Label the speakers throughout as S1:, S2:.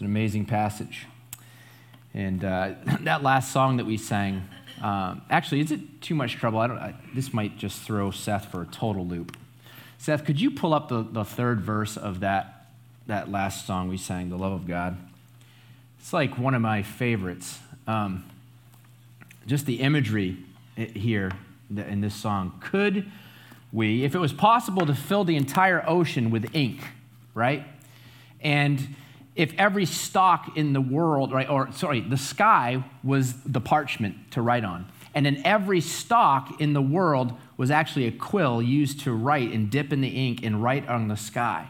S1: It's an amazing passage. And uh, that last song that we sang, um, actually, is it too much trouble? I don't, I, this might just throw Seth for a total loop. Seth, could you pull up the, the third verse of that, that last song we sang, The Love of God? It's like one of my favorites. Um, just the imagery here in this song. Could we, if it was possible to fill the entire ocean with ink, right? And if every stock in the world, right, or sorry, the sky was the parchment to write on, and then every stock in the world was actually a quill used to write and dip in the ink and write on the sky.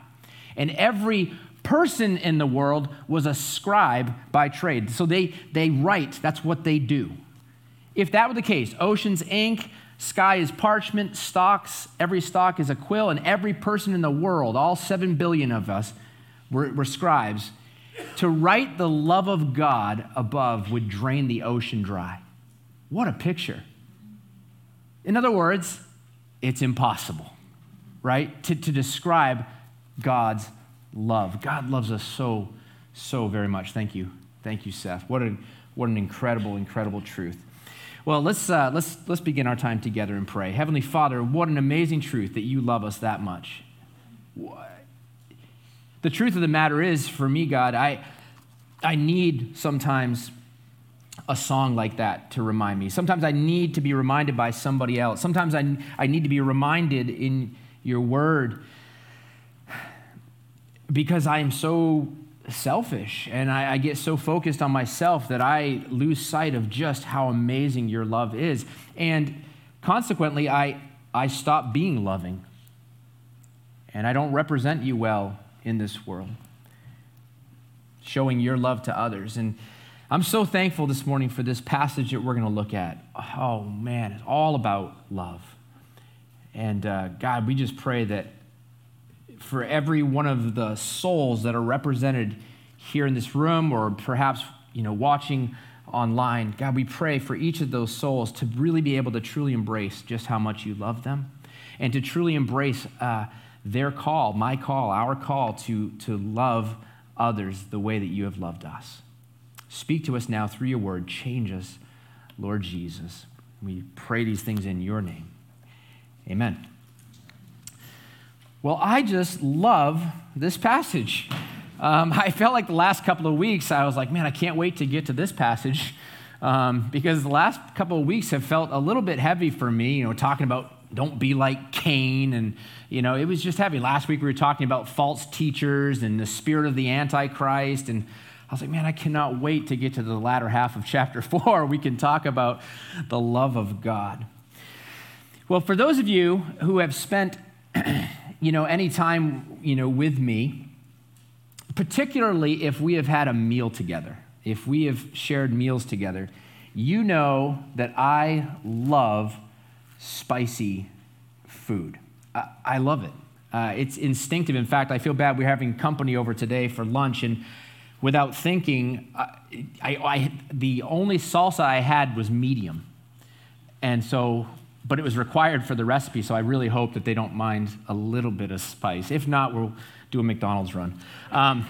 S1: And every person in the world was a scribe by trade. So they, they write, that's what they do. If that were the case, ocean's ink, sky is parchment, stocks, every stock is a quill, and every person in the world, all seven billion of us, were, scribes. To write the love of God above would drain the ocean dry. What a picture. In other words, it's impossible, right? To, to describe God's love. God loves us so, so very much. Thank you. Thank you, Seth. What, a, what an incredible, incredible truth. Well, let's, uh, let's, let's begin our time together and pray. Heavenly Father, what an amazing truth that you love us that much. The truth of the matter is, for me, God, I, I need sometimes a song like that to remind me. Sometimes I need to be reminded by somebody else. Sometimes I, I need to be reminded in your word because I am so selfish and I, I, get so focused on myself that I lose sight of just how amazing your love is. And consequently, I, I stop being loving. And I don't represent you well in this world, showing your love to others. And I'm so thankful this morning for this passage that we're going to look at. Oh, man, it's all about love. And uh, God, we just pray that for every one of the souls that are represented here in this room or perhaps you know watching online god we pray for each of those souls to really be able to truly embrace just how much you love them and to truly embrace uh, their call my call our call to, to love others the way that you have loved us. Speak to us now through your word. Change us lord jesus. We pray these things in your name. Amen. Well, I just love this passage. Um, I felt like the last couple of weeks, I was like, man, I can't wait to get to this passage. Um, because the last couple of weeks have felt a little bit heavy for me, you know, talking about don't be like Cain. And, you know, it was just heavy. Last week we were talking about false teachers and the spirit of the Antichrist. And I was like, man, I cannot wait to get to the latter half of chapter four. We can talk about the love of God. Well, for those of you who have spent you know, any time, you know, with me, particularly if we have had a meal together, if we have shared meals together, you know that I love spicy food. I, I love it. Uh, it's instinctive. In fact, I feel bad. We're having company over today for lunch, and without thinking, I, I, I, the only salsa I had was medium. And so but it was required for the recipe, so I really hope that they don't mind a little bit of spice. If not, we'll do a McDonald's run. Um,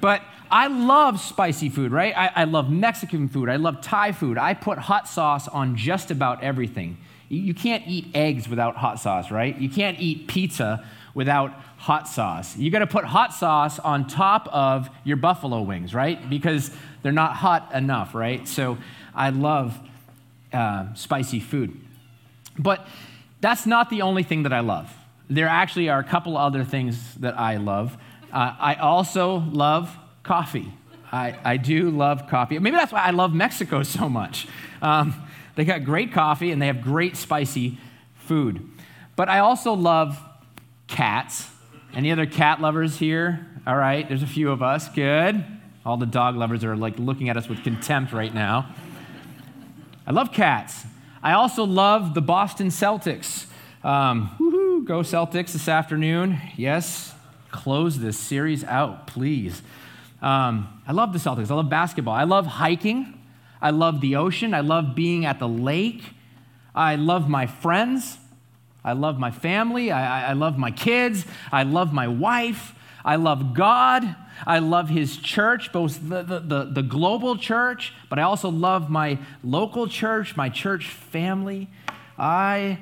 S1: but I love spicy food, right? I, I, love Mexican food. I love Thai food. I put hot sauce on just about everything. You, can't eat eggs without hot sauce, right? You can't eat pizza without hot sauce. You got to put hot sauce on top of your buffalo wings, right? Because they're not hot enough, right? So I love uh, spicy food. But that's not the only thing that I love. There actually are a couple other things that I love. Uh, I also love coffee. I, I do love coffee. Maybe that's why I love Mexico so much. Um, they got great coffee and they have great spicy food. But I also love cats. Any other cat lovers here? All right, there's a few of us. Good. All the dog lovers are like looking at us with contempt right now. I love cats. I also love the Boston Celtics. Um, woohoo, go Celtics this afternoon. Yes, close this series out, please. Um, I love the Celtics. I love basketball. I love hiking. I love the ocean. I love being at the lake. I love my friends. I love my family. I, I love my kids. I love my wife. I love God. I love His church, both the, the, the, the global church, but I also love my local church, my church family. I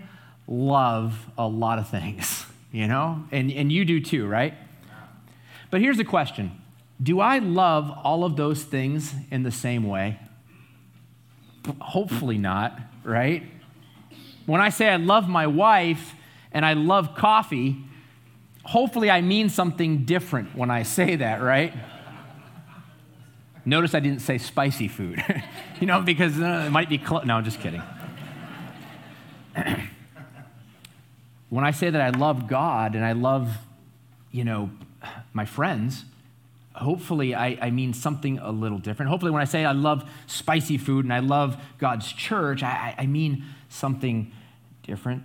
S1: love a lot of things, you know? And, and you do too, right? But here's the question Do I love all of those things in the same way? Hopefully not, right? When I say I love my wife and I love coffee, hopefully I mean something different when I say that, right? Notice I didn't say spicy food, you know, because uh, it might be. Cl- no, I'm just kidding. when I say that I love God and I love, you know, my friends, hopefully I, I, mean something a little different. Hopefully, when I say I love spicy food and I love God's church, I, I mean something different.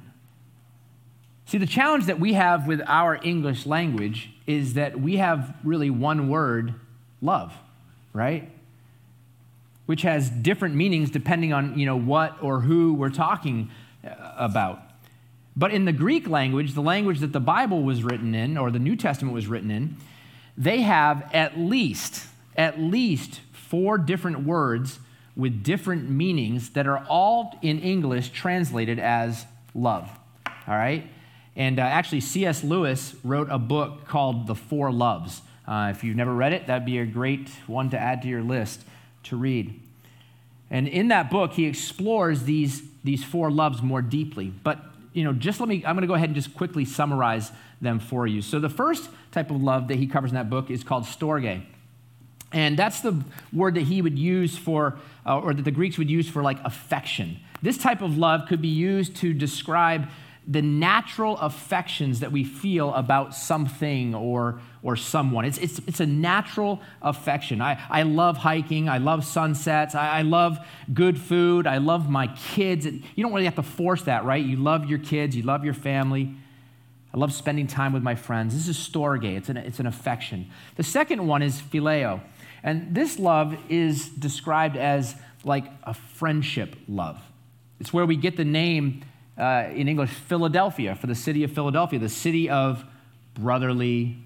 S1: See, the challenge that we have with our English language is that we have really one word, love, right? Which has different meanings depending on, you know, what or who we're talking uh, about. But in the Greek language, the language that the Bible was written in, or the New Testament was written in, they have at least, at least four different words with different meanings that are all in English translated as love. All right? And uh, actually, C.S. Lewis wrote a book called The Four Loves. Uh, if you've never read it, that'd be a great one to add to your list to read. And in that book, he explores these, these four loves more deeply. But, you know, just let me, I'm going to go ahead and just quickly summarize them for you. So, the first type of love that he covers in that book is called storge. And that's the word that he would use for, uh, or that the Greeks would use for like affection. This type of love could be used to describe the natural affections that we feel about something or, or someone. It's, it's, it's a natural affection. I, I love hiking. I love sunsets. I, I love good food. I love my kids. You don't really have to force that, right? You love your kids. You love your family. I love spending time with my friends. This is storge. It's an, it's an affection. The second one is phileo. And this love is described as like a friendship love. It's where we get the name uh, in English, Philadelphia, for the city of Philadelphia, the city of brotherly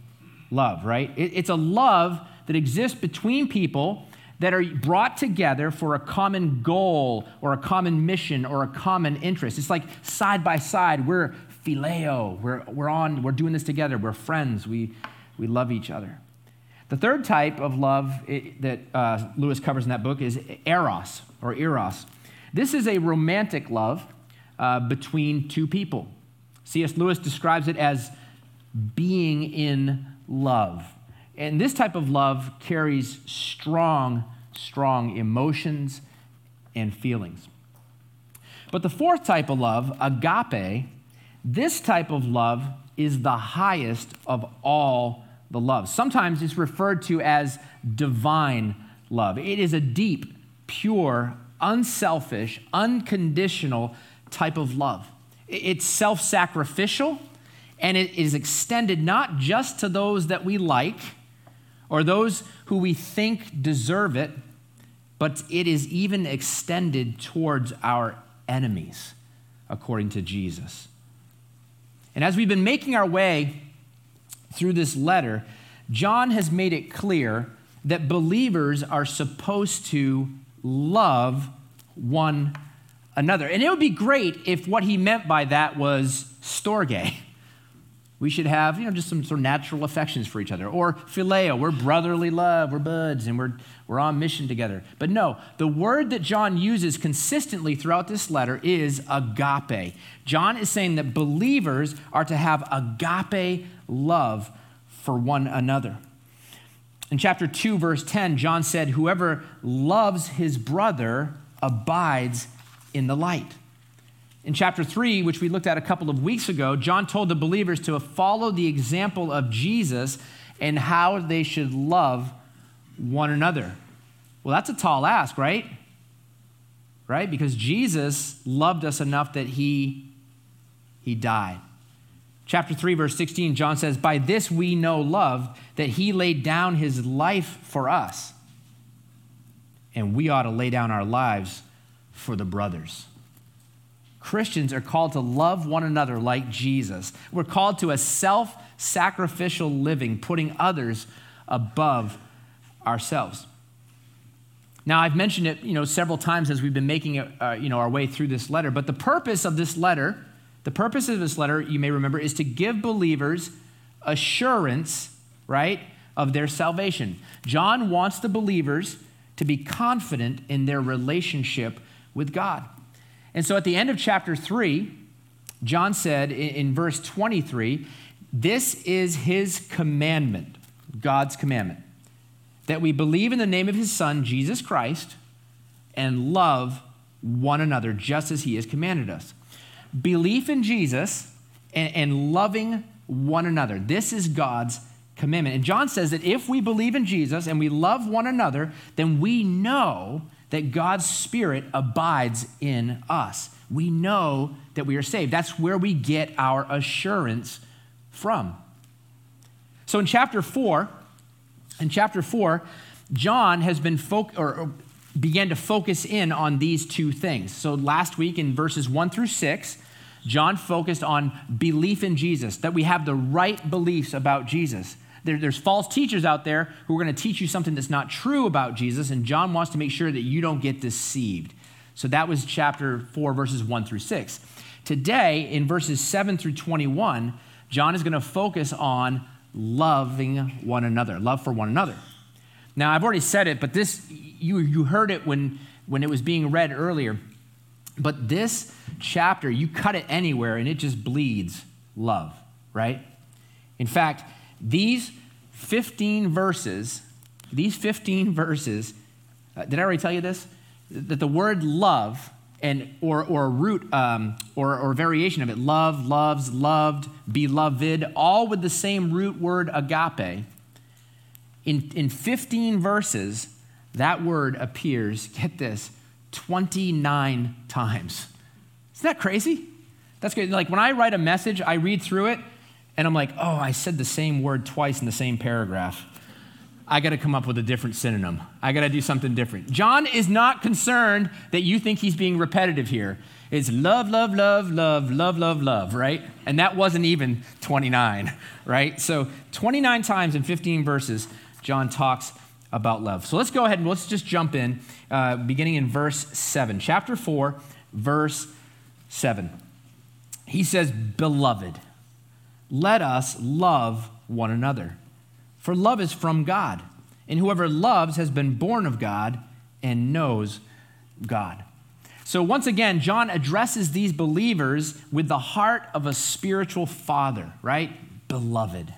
S1: love, right? It, it's a love that exists between people that are brought together for a common goal or a common mission or a common interest. It's like side by side, we're phileo, we're, we're on, we're doing this together, we're friends, we, we love each other. The third type of love it, that uh, Lewis covers in that book is eros or eros. This is a romantic love uh, between two people. C.S. Lewis describes it as being in love. And this type of love carries strong, strong emotions and feelings. But the fourth type of love, agape, this type of love is the highest of all the love. Sometimes it's referred to as divine love. It is a deep, pure, unselfish, unconditional type of love. It's self sacrificial and it is extended not just to those that we like or those who we think deserve it, but it is even extended towards our enemies, according to Jesus. And as we've been making our way through this letter, John has made it clear that believers are supposed to love one another. And it would be great if what he meant by that was storge. We should have, you know, just some sort of natural affections for each other. Or phileo, we're brotherly love, we're buds, and we're, we're on mission together. But no, the word that John uses consistently throughout this letter is agape. John is saying that believers are to have agape love for one another. In chapter 2, verse 10, John said, Whoever loves his brother abides in the light. In chapter 3, which we looked at a couple of weeks ago, John told the believers to follow the example of Jesus and how they should love one another. Well, that's a tall ask, right? Right? Because Jesus loved us enough that he, he died. Chapter 3, verse 16, John says, By this we know love, that he laid down his life for us. And we ought to lay down our lives for the brothers. Christians are called to love one another like Jesus. We're called to a self sacrificial living, putting others above ourselves. Now, I've mentioned it, you know, several times as we've been making it, uh, you know, our way through this letter. But the purpose of this letter, the purpose of this letter, you may remember, is to give believers assurance, right, of their salvation. John wants the believers to be confident in their relationship with God. And so, at the end of chapter three, John said in, in verse 23, "This is His commandment, God's commandment." that we believe in the name of his Son, Jesus Christ, and love one another just as he has commanded us. Belief in Jesus and, and loving one another. This is God's commandment. And John says that if we believe in Jesus and we love one another, then we know that God's Spirit abides in us. We know that we are saved. That's where we get our assurance from. So in chapter 4, in chapter 4, John has been fo- or, or began to focus in on these two things. So last week in verses 1 through 6, John focused on belief in Jesus, that we have the right beliefs about Jesus. There, there's false teachers out there who are going to teach you something that's not true about Jesus, and John wants to make sure that you don't get deceived. So that was chapter 4, verses 1 through 6. Today, in verses 7 through 21, John is going to focus on loving one another, love for one another. Now, I've already said it, but this, you, you heard it when, when it was being read earlier. But this chapter, you cut it anywhere and it just bleeds love, right? In fact, these 15 verses, these 15 verses, uh, did I already tell you this? That the word love and or, or root um, or, or variation of it love loves loved beloved all with the same root word agape in, in 15 verses that word appears get this 29 times. Isn't that crazy? That's good like when i write a message i read through it and i'm like oh i said the same word twice in the same paragraph I got to come up with a different synonym. I got to do something different. John is not concerned that you think he's being repetitive here. It's love, love, love, love, love, love, love, right? And that wasn't even 29, right? So 29 times in 15 verses, John talks about love. So let's go ahead and let's just jump in, uh, beginning in verse 7. Chapter 4, verse 7. He says, Beloved, let us love one another for love is from God, and whoever loves has been born of God and knows God. So, once again, John addresses these believers with the heart of a spiritual father, right? Beloved,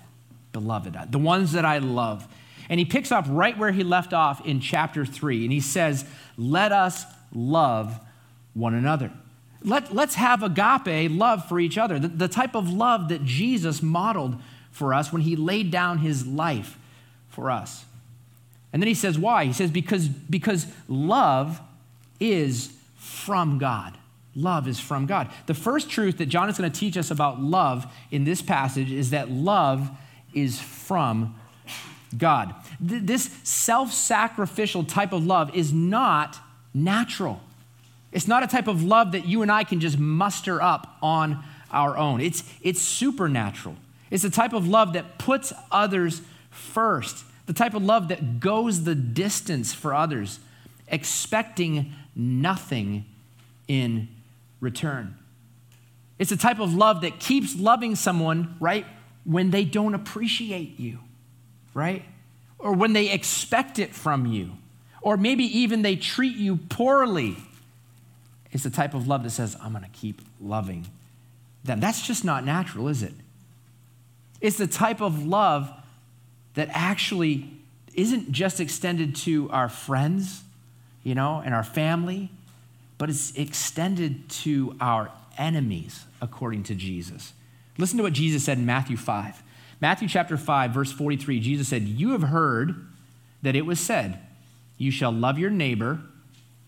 S1: beloved, the ones that I love. And he picks up right where he left off in chapter 3, and he says, Let us love one another. Let, let's have agape love for each other, the, the type of love that Jesus modeled for us when he laid down his life for us. And then he says, why? He says, because, because love is from God. Love is from God. The first truth that John is going to teach us about love in this passage is that love is from God. Th- this self sacrificial type of love is not natural. It's not a type of love that you and I can just muster up on our own. It's, it's supernatural. It's the type of love that puts others first, the type of love that goes the distance for others, expecting nothing in return. It's a type of love that keeps loving someone, right, when they don't appreciate you, right? Or when they expect it from you, or maybe even they treat you poorly. It's the type of love that says, I'm going to keep loving them. That's just not natural, is it? It's the type of love that actually isn't just extended to our friends, you know, and our family, but it's extended to our enemies, according to Jesus. Listen to what Jesus said in Matthew 5. Matthew chapter 5, verse 43, Jesus said, You have heard that it was said, You shall love your neighbor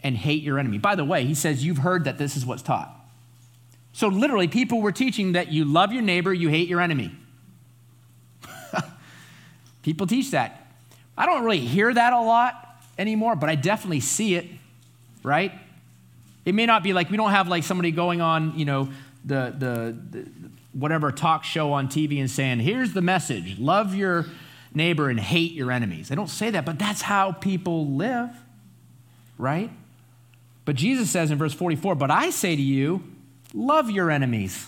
S1: and hate your enemy. By the way, he says, You've heard that this is what's taught. So literally, people were teaching that you love your neighbor, you hate your enemy. People teach that. I don't really hear that a lot anymore, but I definitely see it, right? It may not be like we don't have like somebody going on, you know, the, the, the whatever talk show on TV and saying, here's the message love your neighbor and hate your enemies. They don't say that, but that's how people live, right? But Jesus says in verse 44, But I say to you, love your enemies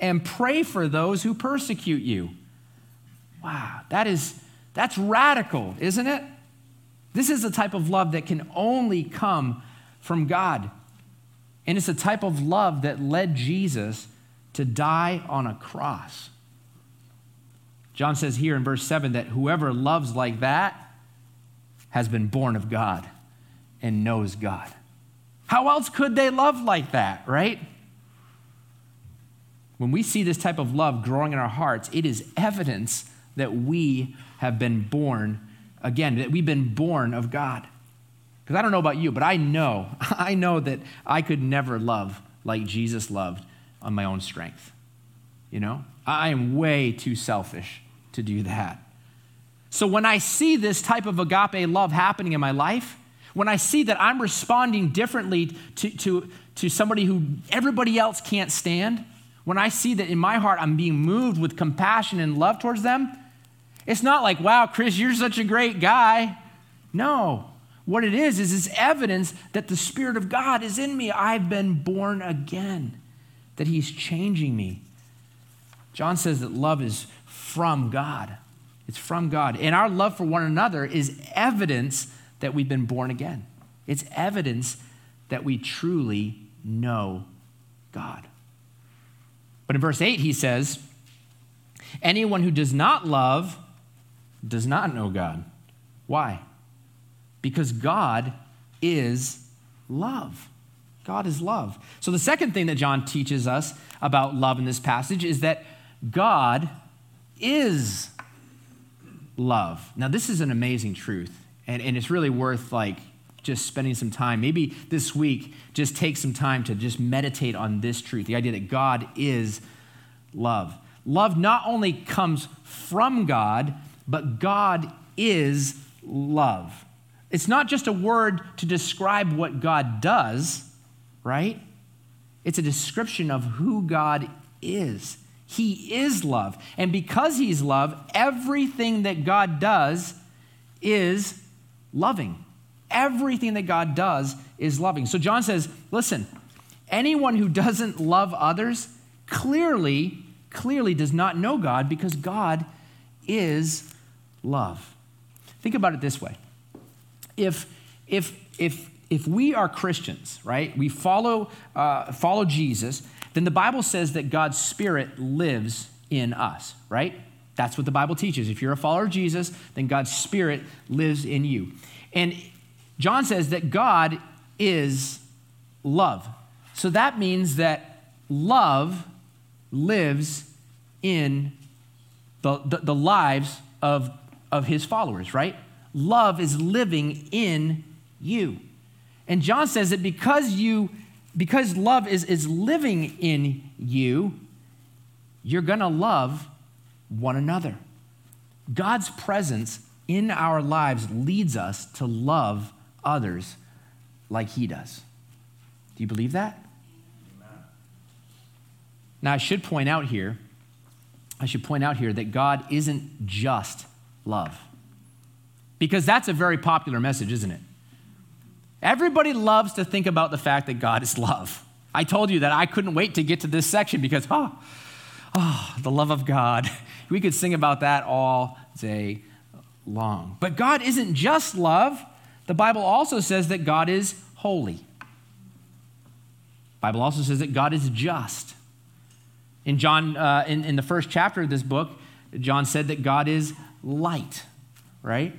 S1: and pray for those who persecute you. Wow, that is that's radical, isn't it? This is a type of love that can only come from God. And it's a type of love that led Jesus to die on a cross. John says here in verse 7 that whoever loves like that has been born of God and knows God. How else could they love like that, right? When we see this type of love growing in our hearts, it is evidence that we have been born again, that we've been born of God. Because I don't know about you, but I know, I know that I could never love like Jesus loved on my own strength. You know, I am way too selfish to do that. So when I see this type of agape love happening in my life, when I see that I'm responding differently to, to, to somebody who everybody else can't stand, when I see that in my heart I'm being moved with compassion and love towards them, it's not like, wow, Chris, you're such a great guy. No. What it is, is it's evidence that the Spirit of God is in me. I've been born again, that He's changing me. John says that love is from God. It's from God. And our love for one another is evidence that we've been born again. It's evidence that we truly know God. But in verse 8, he says, Anyone who does not love does not know God. Why? Because God is love. God is love. So, the second thing that John teaches us about love in this passage is that God is love. Now, this is an amazing truth, and, and it's really worth like just spending some time. Maybe this week, just take some time to just meditate on this truth the idea that God is love. Love not only comes from God, but God is love. It's not just a word to describe what God does, right? It's a description of who God is. He is love. And because He's love, everything that God does is loving. Everything that God does is loving. So John says, listen, anyone who doesn't love others clearly, clearly does not know God because God is love. Think about it this way. If, if, if, if we are Christians, right, we follow, uh, follow Jesus, then the Bible says that God's Spirit lives in us, right? That's what the Bible teaches. If you're a follower of Jesus, then God's Spirit lives in you. And John says that God is love. So that means that love lives in the, the, the lives of of his followers, right? Love is living in you. And John says that because you, because love is, is living in you, you're gonna love one another. God's presence in our lives leads us to love others like he does. Do you believe that? Now, I should point out here, I should point out here that God isn't just love. Because that's a very popular message, isn't it? Everybody loves to think about the fact that God is love. I told you that I couldn't wait to get to this section because, oh, oh, the love of God. We could sing about that all day long. But God isn't just love. The Bible also says that God is holy. The Bible also says that God is just. In John, uh, in, in the first chapter of this book, John said that God is light, right?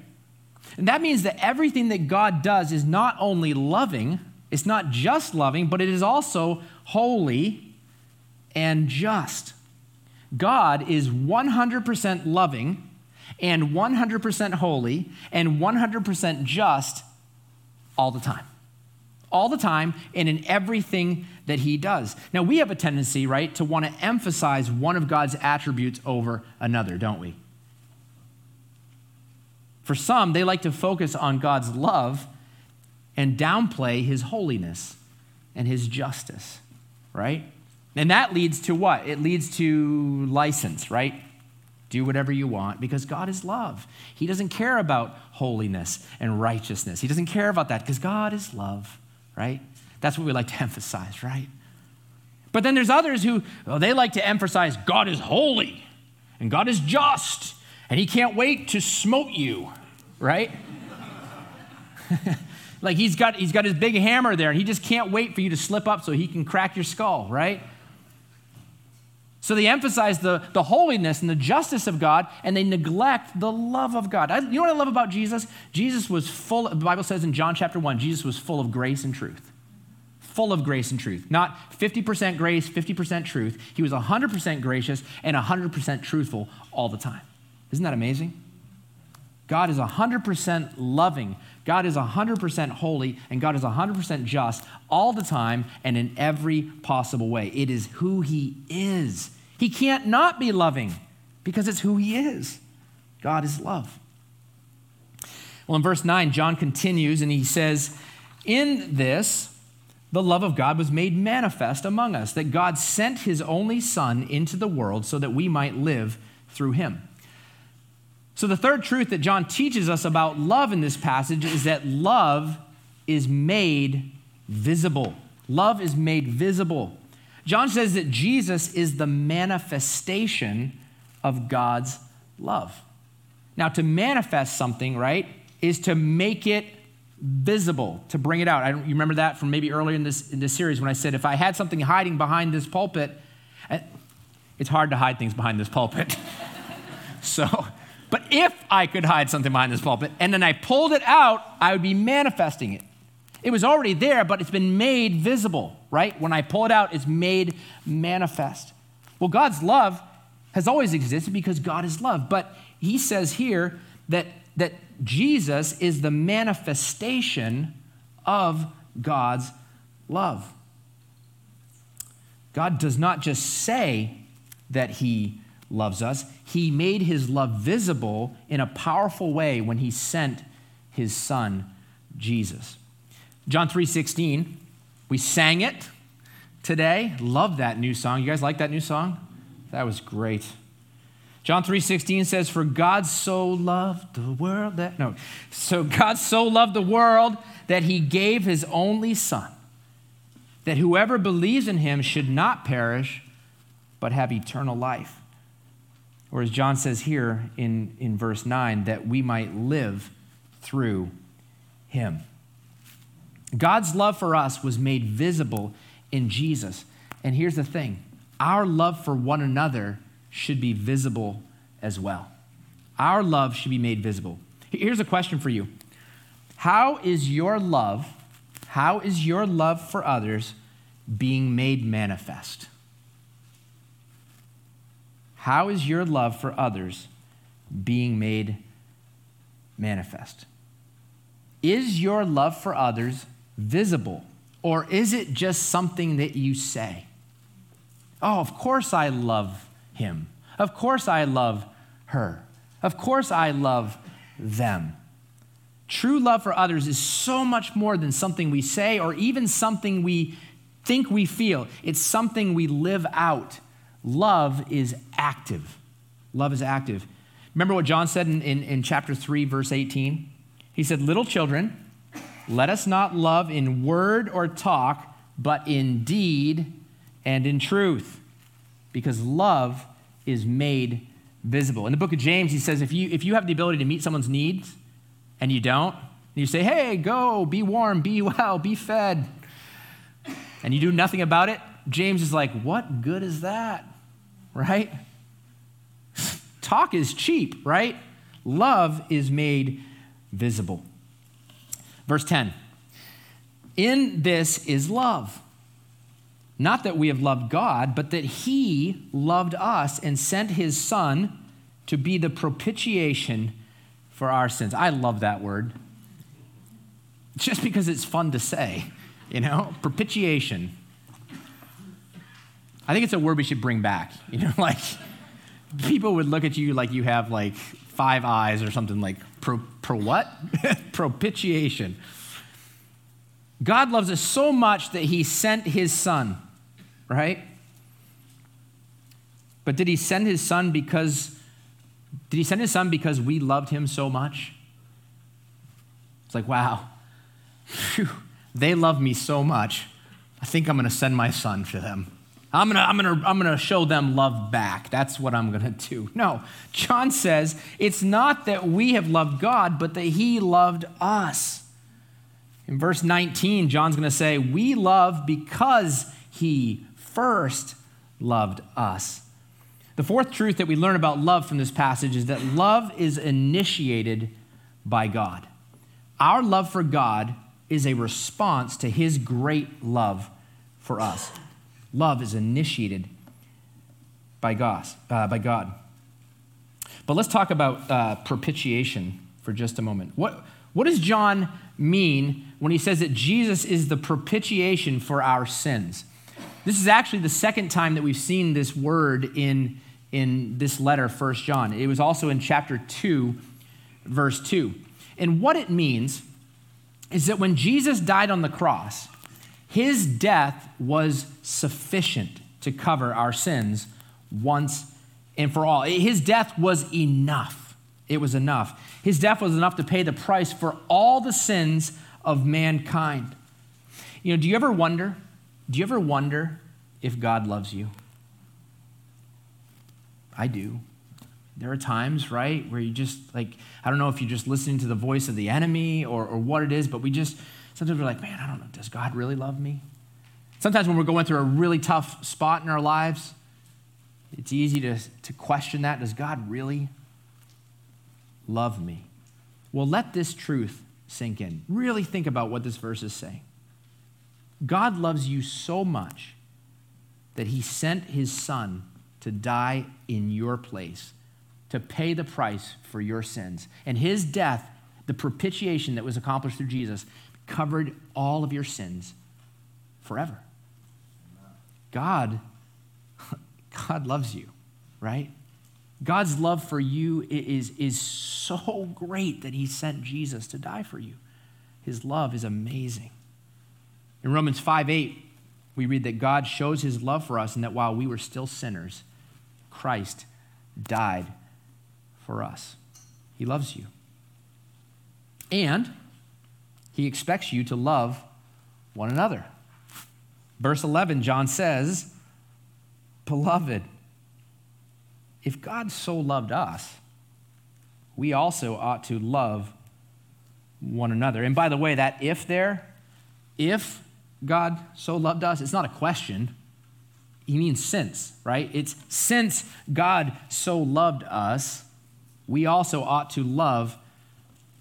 S1: And that means that everything that God does is not only loving, it's not just loving, but it is also holy and just. God is 100% loving and 100% holy and 100% just all the time. All the time and in everything that he does. Now, we have a tendency, right, to want to emphasize one of God's attributes over another, don't we? For some, they like to focus on God's love and downplay his holiness. and his justice, right? And that leads to what? It leads to license, right? Do whatever you want because God is love. He doesn't care about holiness and righteousness. He doesn't care about that because God is love, right? That's what we like to emphasize, right? But then there's others who, well, they like to emphasize God is holy and God is just and he can't wait to smote you, right? like he's got, he's got his big hammer there and he just can't wait for you to slip up so he can crack your skull, right? So they emphasize the, the holiness and the justice of God, and they neglect the love of God. I, you know what I love about Jesus? Jesus was full, the Bible says in John chapter 1, Jesus was full of grace and truth. Full of grace and truth. Not 50% grace, 50% truth. He was 100% gracious and 100% truthful all the time. Isn't that amazing? God is 100% loving. God is 100% holy, and God is 100% just all the time and in every possible way. It is who He is. He can't not be loving because it's who He is. God is love. Well, in verse 9, John continues and he says, In this, the love of God was made manifest among us, that God sent His only Son into the world so that we might live through Him. So, the third truth that John teaches us about love in this passage is that love is made visible. Love is made visible. John says that Jesus is the manifestation of God's love. Now, to manifest something, right, is to make it visible, to bring it out. I don't, you remember that from maybe earlier in this, in this series when I said if I had something hiding behind this pulpit, it's hard to hide things behind this pulpit. so, but if I could hide something behind this pulpit and then I pulled it out, I would be manifesting it. It was already there, but it's been made visible, right? When I pull it out, it's made manifest. Well, God's love has always existed because God is love. But he says here that, that Jesus is the manifestation of God's love. God does not just say that he loves us, he made his love visible in a powerful way when he sent his son Jesus. John 3:16, we sang it today. Love that new song. You guys like that new song? That was great. John 3:16 says for God so loved the world that no. So God so loved the world that he gave his only son that whoever believes in him should not perish but have eternal life. Or as John says here in, in verse 9, that we might live through him. God's love for us was made visible in Jesus. And here's the thing our love for one another should be visible as well. Our love should be made visible. Here's a question for you How is your love, how is your love for others being made manifest? How is your love for others being made manifest? Is your love for others visible? Or is it just something that you say? Oh, of course I love him. Of course I love her. Of course I love them. True love for others is so much more than something we say or even something we think we feel. It's something we live out love is active. Love is active. Remember what John said in, in, in, chapter 3, verse 18? He said, Little children, let us not love in word or talk, but in deed and in truth, because love is made visible. In the book of James, he says, if you, if you have the ability to meet someone's needs and you don't, and you say, hey, go, be warm, be well, be fed, and you do nothing about it, James is like, what good is that? right? Talk is cheap, right? Love is made visible. Verse 10 In this is love. Not that we have loved God, but that He loved us and sent His Son to be the propitiation for our sins. I love that word. Just because it's fun to say, you know, propitiation. I think it's a word we should bring back. You know, like people would look at you like you have like five eyes or something like pro, pro what? Propitiation. God loves us so much that he sent his son, right? But did he send his son because did he send his son because we loved him so much? It's like, wow. Phew, they love me so much. I think I'm going to send my son to them. I'm to I'm to I'm to show them love back. That's what I'm to do. No. John says it's not that we have loved God, but that he loved us. In verse 19, John's to say, We love because he first loved us. The fourth truth that we learn about love from this passage is that love is initiated by God. Our love for God is a response to his great love for us. Love is initiated by God. Uh, by God. But let's talk about uh, propitiation for just a moment. What, what does John mean when he says that Jesus is the propitiation for our sins? This is actually the second time that we've seen this word in, in this letter, 1 John. It was also in chapter 2, verse 2. And what it means is that when Jesus died on the cross, his death was sufficient to cover our sins once and for all. His death was enough. It was enough. His death was enough to pay the price for all the sins of mankind. You know, do you ever wonder? Do you ever wonder if God loves you? I do. There are times, right, where you just, like, I don't know if you're just listening to the voice of the enemy or, or what it is, but we just, sometimes we're like, man, I don't know, does God really love me? Sometimes when we're going through a really tough spot in our lives, it's easy to, to question that. Does God really love me? Well, let this truth sink in. Really think about what this verse is saying. God loves you so much that he sent his son to die in your place to pay the price for your sins. And his death, the propitiation that was accomplished through Jesus, covered all of your sins forever. God, God loves you, right? God's love for you is, is so great that he sent Jesus to die for you. His love is amazing. In Romans 5 8, we read that God shows his love for us and that while we were still sinners, Christ died for us. He loves you. And he expects you to love one another. Verse 11, John says, Beloved, if God so loved us, we also ought to love one another. And by the way, that if there, if God so loved us, it's not a question. He means since, right? It's since God so loved us, we also ought to love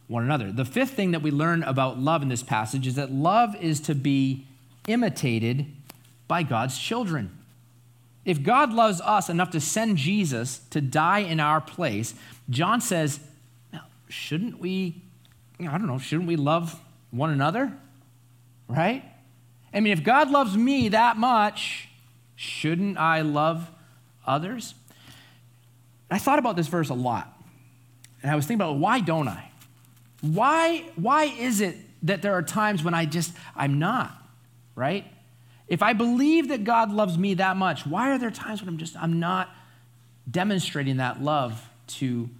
S1: one another. The fifth thing that we learn about love in this passage is that love is to be imitated by God's children. If God loves us enough to send Jesus to die in our place, John says, shouldn't we, I don't know, shouldn't we love one another? Right? I mean, if God loves me that much, shouldn't I love others? I thought about this verse a lot. And I was thinking about why don't I? Why, why is it that there are times when I just, I'm not, right? If I believe that God loves me that much, why are there times when I'm just, I'm not demonstrating that love to,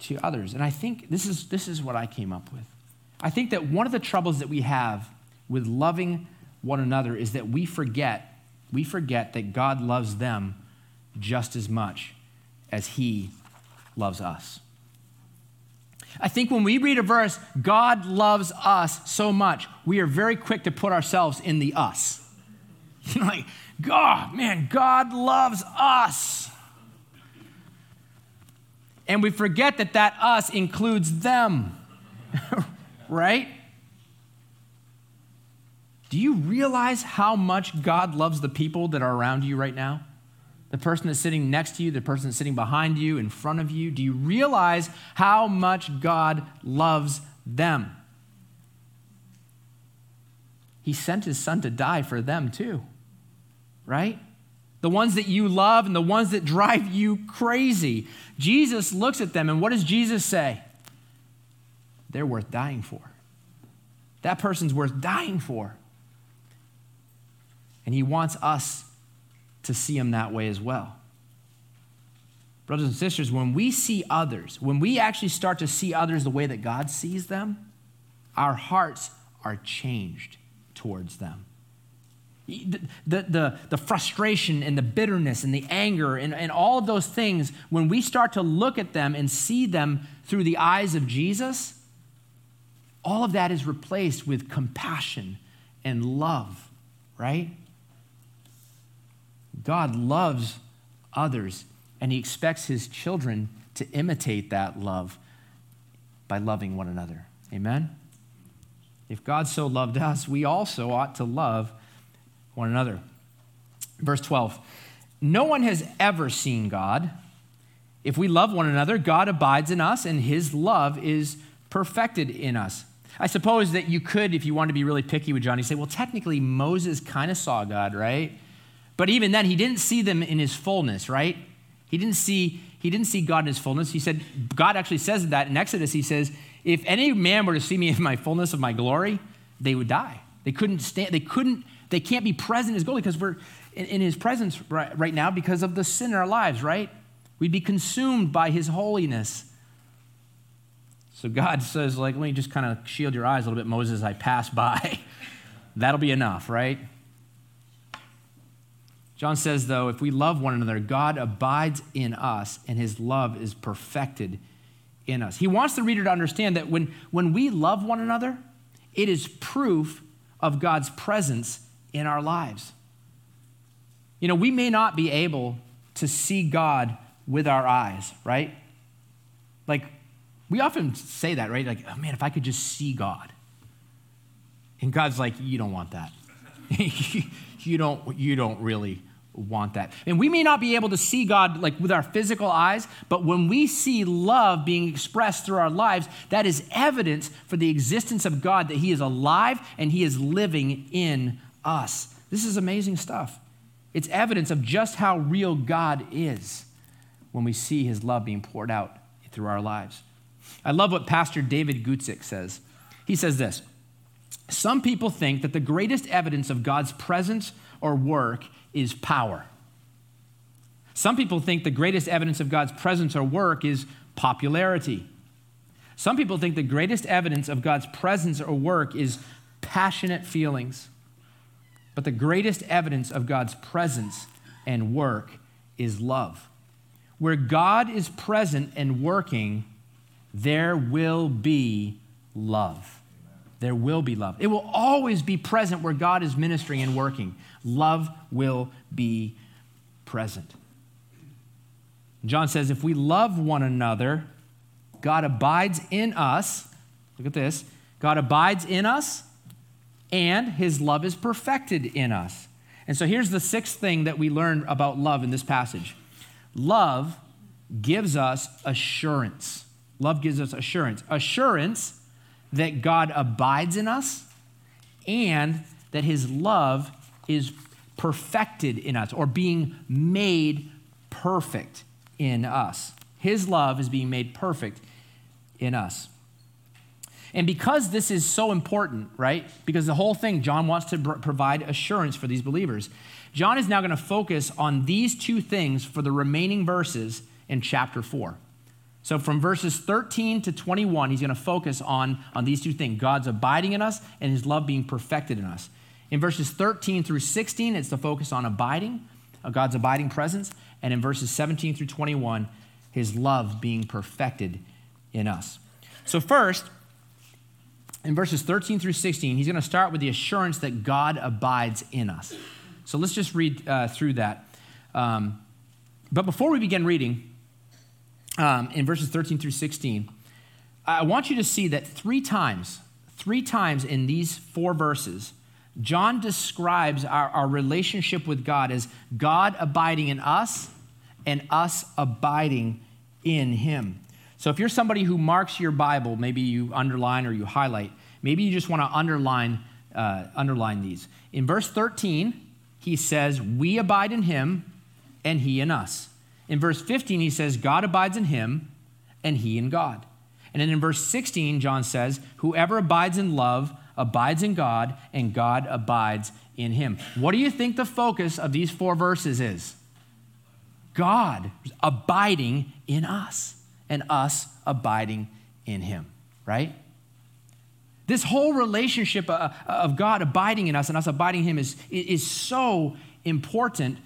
S1: to others? And I think this is, this is what I came up with. I think that one of the troubles that we have with loving one another is that we forget, we forget that God loves them just as much as he loves us. I think when we read a verse, God loves us so much, we are very quick to put ourselves in the us. Like, God, man, God loves us. And we forget that that us includes them, right? Do you realize how much God loves the people that are around you right now? The person that's sitting next to you, the person that's sitting behind you, in front of you? Do you realize how much God loves them? He sent his son to die for them too, right? The ones that you love and the ones that drive you crazy. Jesus looks at them, and what does Jesus say? They're worth dying for. that person's worth dying for. And he wants us to see him that way as well. Brothers and sisters, when we see others, when we actually start to see others the way that God sees them, our hearts are changed towards them. The, the, the, the, frustration and the bitterness and the anger and, and all of those things, when we start to look at them and see them through the eyes of Jesus, all of that is replaced with compassion and love, right? God loves others, and He expects His children to imitate that love by loving one another. Amen? If God so loved us, we also ought to love one another. Verse 12 No one has ever seen God. If we love one another, God abides in us, and His love is perfected in us. I suppose that you could, if you want to be really picky with John, you say, well, technically, Moses kind of saw God, right? But even then, he didn't see them in his fullness, right? He didn't see, he didn't see God in his fullness. He said, God actually says that in Exodus. He says, if any man were to see me in my fullness of my glory, they would die. They couldn't stand, they couldn't, they can't be present in his glory because we're in, in his presence right, right now because of the sin in our lives, right? We'd be consumed by his holiness. So God says, like, let me just kind of shield your eyes a little bit, Moses, I pass by. That'll be enough, right? John says, though, if we love one another, God abides in us and his love is perfected in us. He wants the reader to understand that when, when we love one another, it is proof of God's presence in our lives. You know, we may not be able to see God with our eyes, right? Like, we often say that, right? Like, oh man, if I could just see God. And God's like, you don't want that. you, don't, you don't really want that. And we may not be able to see God like with our physical eyes, but when we see love being expressed through our lives, that is evidence for the existence of God that He is alive and He is living in us. This is amazing stuff. It's evidence of just how real God is when we see His love being poured out through our lives. I love what Pastor David Guzik says. He says this Some people think that the greatest evidence of God's presence or work is power. Some people think the greatest evidence of God's presence or work is popularity. Some people think the greatest evidence of God's presence or work is passionate feelings. But the greatest evidence of God's presence and work is love. Where God is present and working, there will be love. There will be love. It will always be present where God is ministering and working love will be present. John says, if we love one another, God abides in us. Look at this God abides in us, and his love is perfected in us. And so here's the sixth thing that we learn about love in this passage love gives us assurance. Love gives us assurance. Assurance that God abides in us and that his love is perfected in us or being made perfect in us. His love is being made perfect in us. And because this is so important, right? Because the whole thing, John wants to provide assurance for these believers. John is now going to focus on these two things for the remaining verses in chapter 4. So from verses 13 to 21, he's going to focus on, on these two things God's abiding in us and his love being perfected in us. In verses 13 through 16, it's the focus on abiding, God's abiding presence. And in verses 17 through 21, his love being perfected in us. So, first, in verses 13 through 16, he's going to start with the assurance that God abides in us. So, let's just read uh, through that. Um, but before we begin reading, um, in verses 13 through 16, I want you to see that three times, three times in these four verses, John describes our, our relationship with God as God abiding in us and us abiding in him. So if you're somebody who marks your Bible, maybe you underline or you highlight, maybe you just want to underline, uh, underline these. In verse 13, he says, We abide in him and he in us. In verse 15, he says, God abides in him and he in God. And then in verse 16, John says, Whoever abides in love abides in God, and God abides in him. What do you think the focus of these four verses is? God abiding in us and us abiding in him, right? This whole relationship uh, of God abiding in us and us abiding in him is, is so important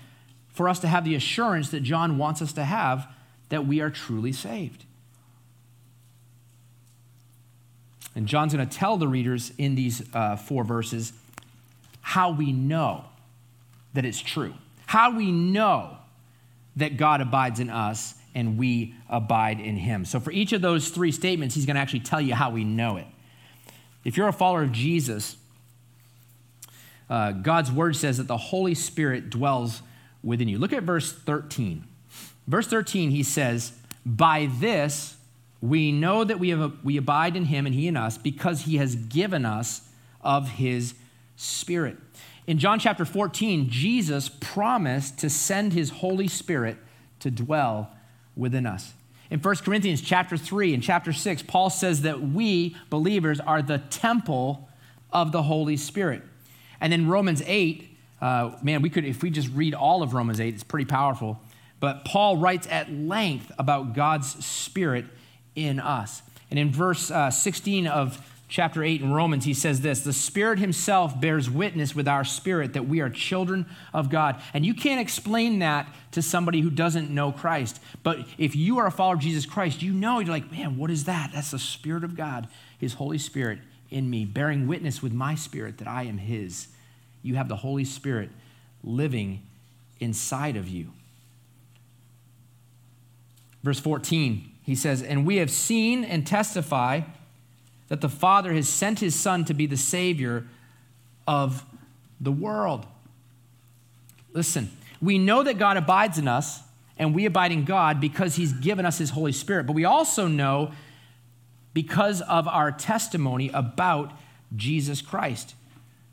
S1: for us to have the assurance that John wants us to have that we are truly saved. And John's going to tell the readers in these uh, four verses how we know that it's true, how we know that God abides in us and we abide in him. So, for each of those three statements, he's going to actually tell you how we know it. If you're a follower of Jesus, uh, God's word says that the Holy Spirit dwells within you. Look at verse 13. Verse 13, he says, By this we know that we, have a, we abide in him and he in us because he has given us of his Spirit. In John chapter 14, Jesus promised to send his Holy Spirit to dwell within us. In 1 Corinthians chapter 3 and chapter 6, Paul says that we believers are the temple of the Holy Spirit. And in Romans 8, uh, man, we could, if we just read all of Romans 8, it's pretty powerful. But Paul writes at length about God's Spirit in us. And in verse uh, 16 of chapter 8 in Romans, he says this The Spirit Himself bears witness with our spirit that we are children of God. And you can't explain that to somebody who doesn't know Christ. But if you are a follower of Jesus Christ, you know, you're like, man, what is that? That's the Spirit of God, His Holy Spirit in me, bearing witness with my spirit that I am His. You have the Holy Spirit living inside of you. Verse 14, he says, And we have seen and testify that the Father has sent his Son to be the Savior of the world. Listen, we know that God abides in us and we abide in God because he's given us his Holy Spirit, but we also know because of our testimony about Jesus Christ.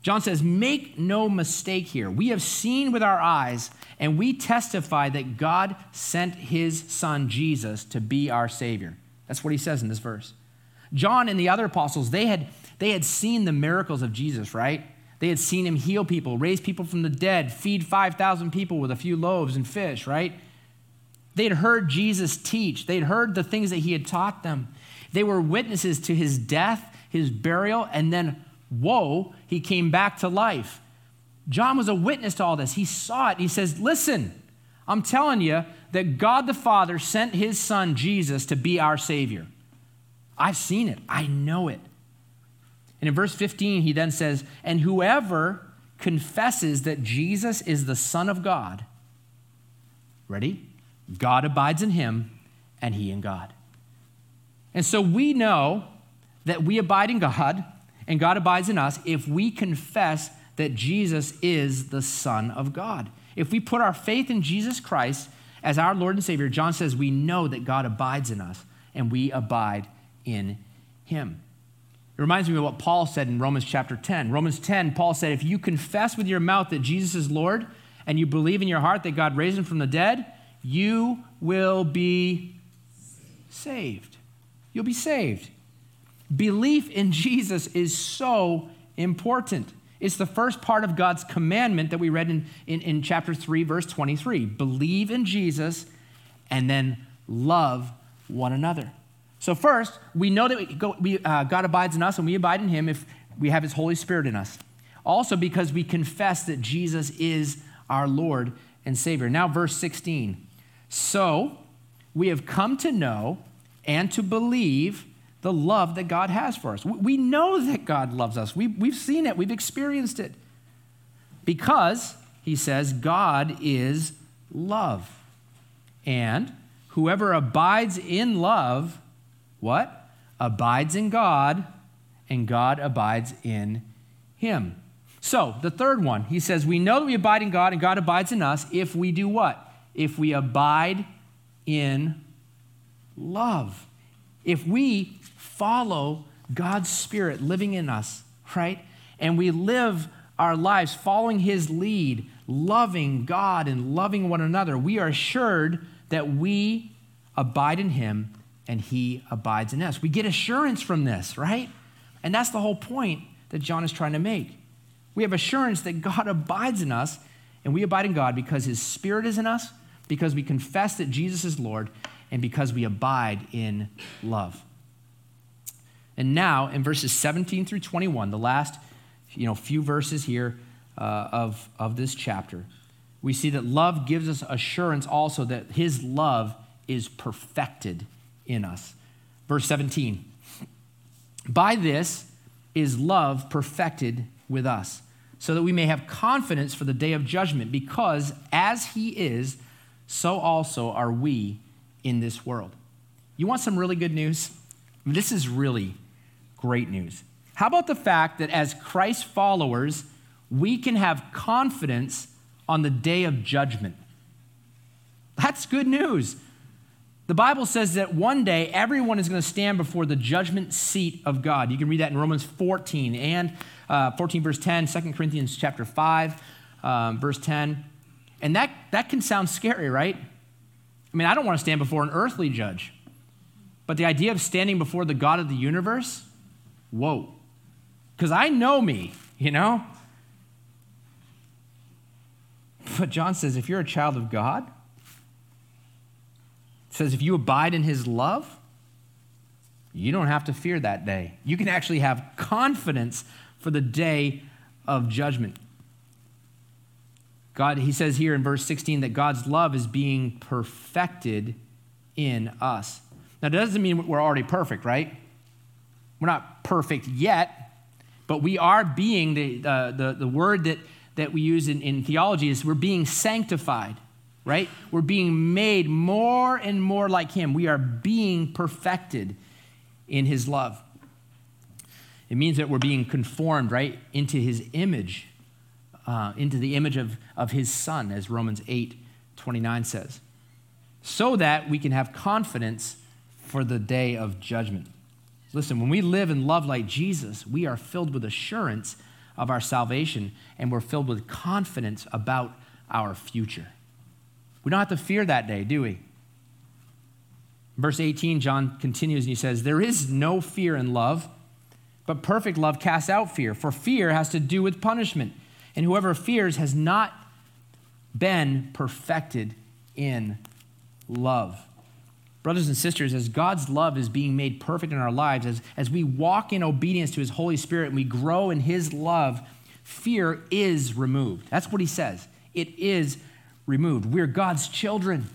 S1: John says, Make no mistake here. We have seen with our eyes, and we testify that God sent his son Jesus to be our Savior. That's what he says in this verse. John and the other apostles, they had, they had seen the miracles of Jesus, right? They had seen him heal people, raise people from the dead, feed 5,000 people with a few loaves and fish, right? They'd heard Jesus teach, they'd heard the things that he had taught them. They were witnesses to his death, his burial, and then, whoa, he came back to life. John was a witness to all this. He saw it. He says, Listen, I'm telling you that God the Father sent his son Jesus to be our Savior. I've seen it, I know it. And in verse 15, he then says, And whoever confesses that Jesus is the Son of God, ready? God abides in him, and he in God. And so we know that we abide in God, and God abides in us if we confess that Jesus is the Son of God. If we put our faith in Jesus Christ as our Lord and Savior, John says we know that God abides in us, and we abide in him. It reminds me of what Paul said in Romans chapter 10. Romans 10, Paul said, If you confess with your mouth that Jesus is Lord and you believe in your heart that God raised him from the dead, you will be saved. You'll be saved. Belief in Jesus is so important. It's the first part of God's commandment that we read in, in, in chapter 3, verse 23. Believe in Jesus and then love one another. So, first, we know that we go, we, uh, God abides in us and we abide in him if we have his Holy Spirit in us. Also, because we confess that Jesus is our Lord and Savior. Now, verse 16. So, we have come to know and to believe the love that God has for us. We know that God loves us, we, we've seen it, we've experienced it. Because, he says, God is love. And whoever abides in love what? Abides in God, and God abides in him. So, the third one, he says, We know that we abide in God and God abides in us if we do what? If we abide in love. If we follow God's Spirit living in us, right? And we live our lives following His lead, loving God and loving one another, we are assured that we abide in Him and he abides in us. We get assurance from this, right? And that's the whole point that John is trying to make. We have assurance that God abides in us, and we abide in God because his Spirit is in us, because we confess that Jesus is Lord, and because we abide in love. And now, in verses 17 through 21, the last you know, few verses here uh, of, of this chapter, we see that love gives us assurance also that his love is perfected in us. Verse 17 By this is love perfected with us, so that we may have confidence for the day of judgment, because as he is, so also are we in this world. You want some really good news? This is really great news. How about the fact that as Christ followers, we can have confidence on the day of judgment. That's good news. The Bible says that one day everyone is going to stand before the judgment seat of God. You can read that in Romans 14 and uh, 14 verse 10, 2 Corinthians chapter 5 um, verse 10. And that, that can sound scary, right? I mean, I don't want to stand before an earthly judge. But the idea of standing before the God of the universe, whoa. Because I know me, you know? But John says if you're a child of God, says if you abide in his love, you don't have to fear that day. You can actually have confidence for the day of judgment. God, he says here in verse 16 that God's love is being perfected in us. Now, that doesn't mean we're already perfect, right? We're not perfect yet, but we are being, the, uh, the, the word that that we use in, in theology is we're being sanctified, right? We're being made more and more like Him. We are being perfected in His love. It means that we're being conformed, right, into His image, uh, into the image of, of His Son, as Romans 8 29 says, so that we can have confidence for the day of judgment. Listen, when we live and love like Jesus, we are filled with assurance of our salvation, and we're filled with confidence about our future. We don't have to fear that day, do we? Verse 18, John continues and he says, There is no fear in love, but perfect love casts out fear, for fear has to do with punishment. And whoever fears has not been perfected in love. Brothers and sisters, as God's love is being made perfect in our lives, as, as we walk in obedience to His Holy Spirit and we grow in His love, fear is removed. That's what He says. It is removed. We're God's children.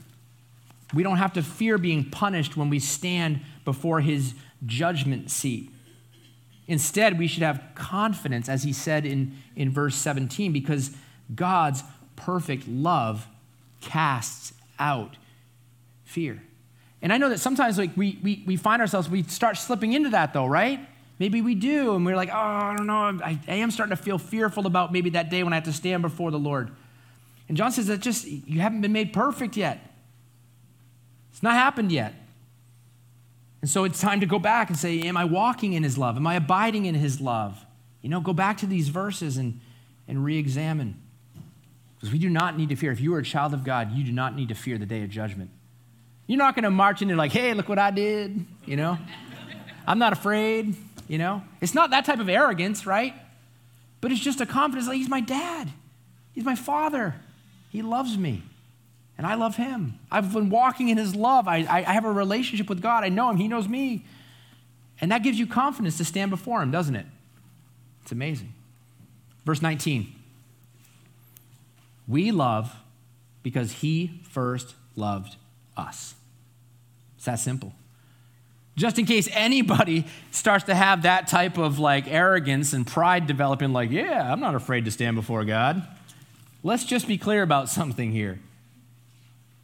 S1: We don't have to fear being punished when we stand before His judgment seat. Instead, we should have confidence, as He said in, in verse 17, because God's perfect love casts out fear. And I know that sometimes like we, we, we find ourselves, we start slipping into that though, right? Maybe we do, and we're like, oh, I don't know, I, I am starting to feel fearful about maybe that day when I have to stand before the Lord. And John says that just, you haven't been made perfect yet. It's not happened yet. And so it's time to go back and say, Am I walking in his love? Am I abiding in his love? You know, go back to these verses and, and re examine. Because we do not need to fear. If you are a child of God, you do not need to fear the day of judgment. You're not going to march in there like, hey, look what I did, you know? I'm not afraid, you know? It's not that type of arrogance, right? But it's just a confidence like, he's my dad, he's my father, he loves me. And I love him. I've been walking in his love. I, I, I have a relationship with God. I know him. He knows me. And that gives you confidence to stand before him, doesn't it? It's amazing. Verse 19 We love because he first loved us. That simple. Just in case anybody starts to have that type of like arrogance and pride developing, like, yeah, I'm not afraid to stand before God. Let's just be clear about something here.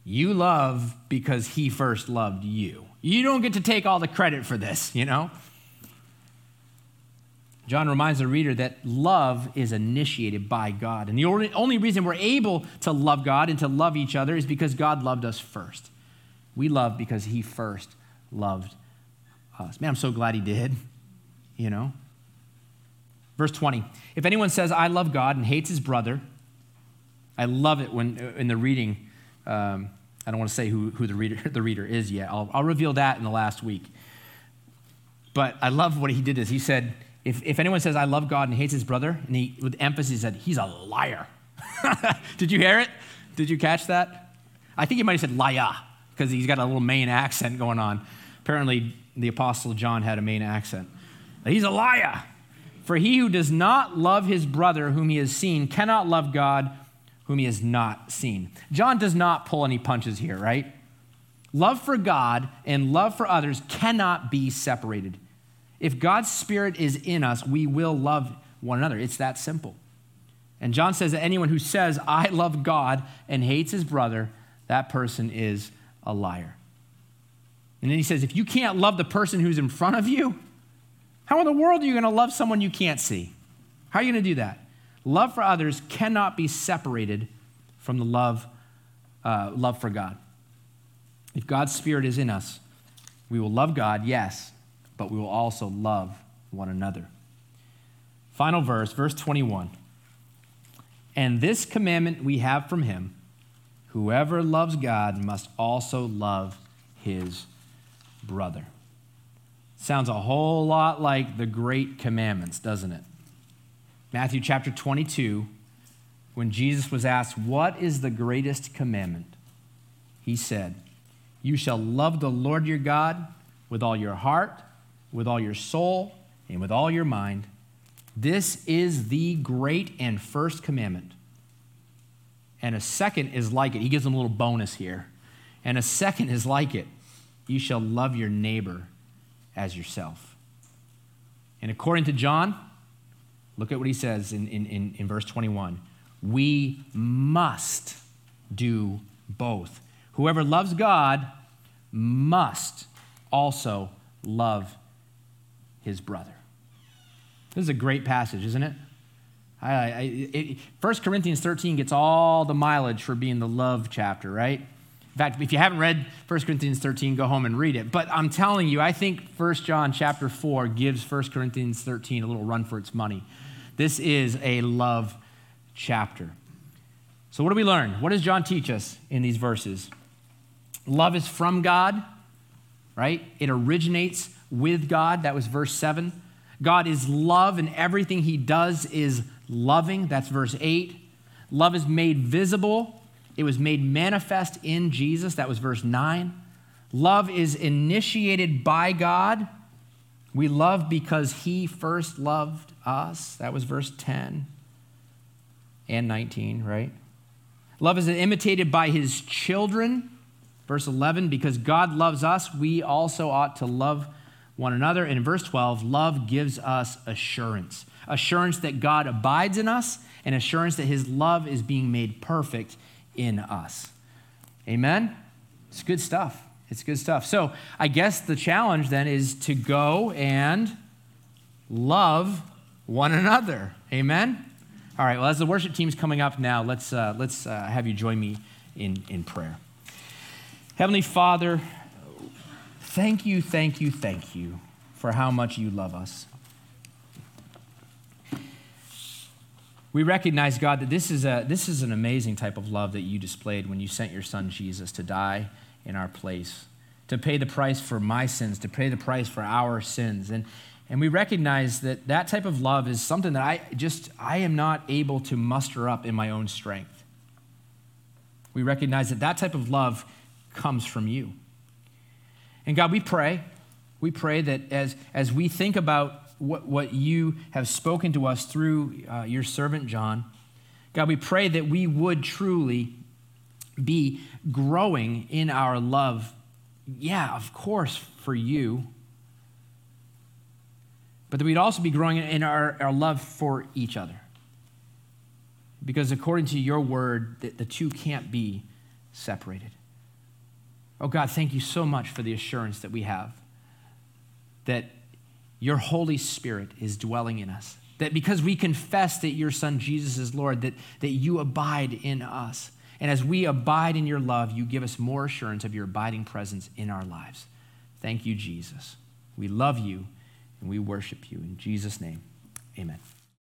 S1: You love because he first loved you. You don't get to take all the credit for this, you know? John reminds the reader that love is initiated by God. And the only reason we're able to love God and to love each other is because God loved us first. We love because he first loved us. Man, I'm so glad he did, you know? Verse 20 If anyone says, I love God and hates his brother, I love it when uh, in the reading, um, I don't want to say who, who the, reader, the reader is yet. I'll, I'll reveal that in the last week. But I love what he did is he said, if, if anyone says, I love God and hates his brother, and he, with emphasis, said, he's a liar. Did you hear it? Did you catch that? I think he might have said liar because he's got a little Maine accent going on. Apparently, the Apostle John had a Maine accent. He's a liar. For he who does not love his brother whom he has seen cannot love God whom he has not seen. John does not pull any punches here, right? Love for God and love for others cannot be separated. If God's Spirit is in us, we will love one another. It's that simple. And John says that anyone who says, I love God and hates his brother, that person is a liar. And then he says, if you can't love the person who's in front of you, how in the world are you going to love someone you can't see? How are you going to do that? Love for others cannot be separated from the love, uh, love for God. If God's Spirit is in us, we will love God, yes, but we will also love one another. Final verse, verse 21. And this commandment we have from him whoever loves God must also love his brother. Sounds a whole lot like the great commandments, doesn't it? Matthew chapter 22, when Jesus was asked, What is the greatest commandment? He said, You shall love the Lord your God with all your heart, with all your soul, and with all your mind. This is the great and first commandment. And a second is like it. He gives them a little bonus here. And a second is like it. You shall love your neighbor as yourself. And according to John, look at what he says in, in, in, in verse 21 we must do both. Whoever loves God must also love his brother. This is a great passage, isn't it? I, I, it 1 Corinthians 13 gets all the mileage for being the love chapter, right? In fact, if you haven't read 1 Corinthians 13, go home and read it. But I'm telling you, I think 1 John chapter 4 gives 1 Corinthians 13 a little run for its money. This is a love chapter. So, what do we learn? What does John teach us in these verses? Love is from God, right? It originates with God. That was verse 7. God is love, and everything he does is loving. That's verse 8. Love is made visible it was made manifest in Jesus. That was verse 9. Love is initiated by God. We love because he first loved us. That was verse 10 and 19, right? Love is imitated by his children. Verse 11, because God loves us, we also ought to love one another. And in verse 12, love gives us assurance assurance that God abides in us, and assurance that his love is being made perfect in us. Amen? It's good stuff. It's good stuff. So I guess the challenge then is to go and love one another. Amen? All right, well, as the worship team's coming up now, let's, uh, let's uh, have you join me in, in prayer. Heavenly Father, thank you, thank you, thank you for how much you love us. We recognize, God, that this is, a, this is an amazing type of love that you displayed when you sent your son Jesus to die in our place, to pay the price for my sins, to pay the price for our sins. And, and we recognize that that type of love is something that I just, I am not able to muster up in my own strength. We recognize that that type of love comes from you. And God, we pray, we pray that as, as we think about what, what you have spoken to us through uh, your servant John. God, we pray that we would truly be growing in our love. Yeah, of course, for you. But that we'd also be growing in our, our love for each other. Because according to your word, the, the two can't be separated. Oh God, thank you so much for the assurance that we have that your Holy Spirit is dwelling in us. That because we confess that your Son Jesus is Lord, that, that you abide in us. And as we abide in your love, you give us more assurance of your abiding presence in our lives. Thank you, Jesus. We love you and we worship you. In Jesus' name, amen.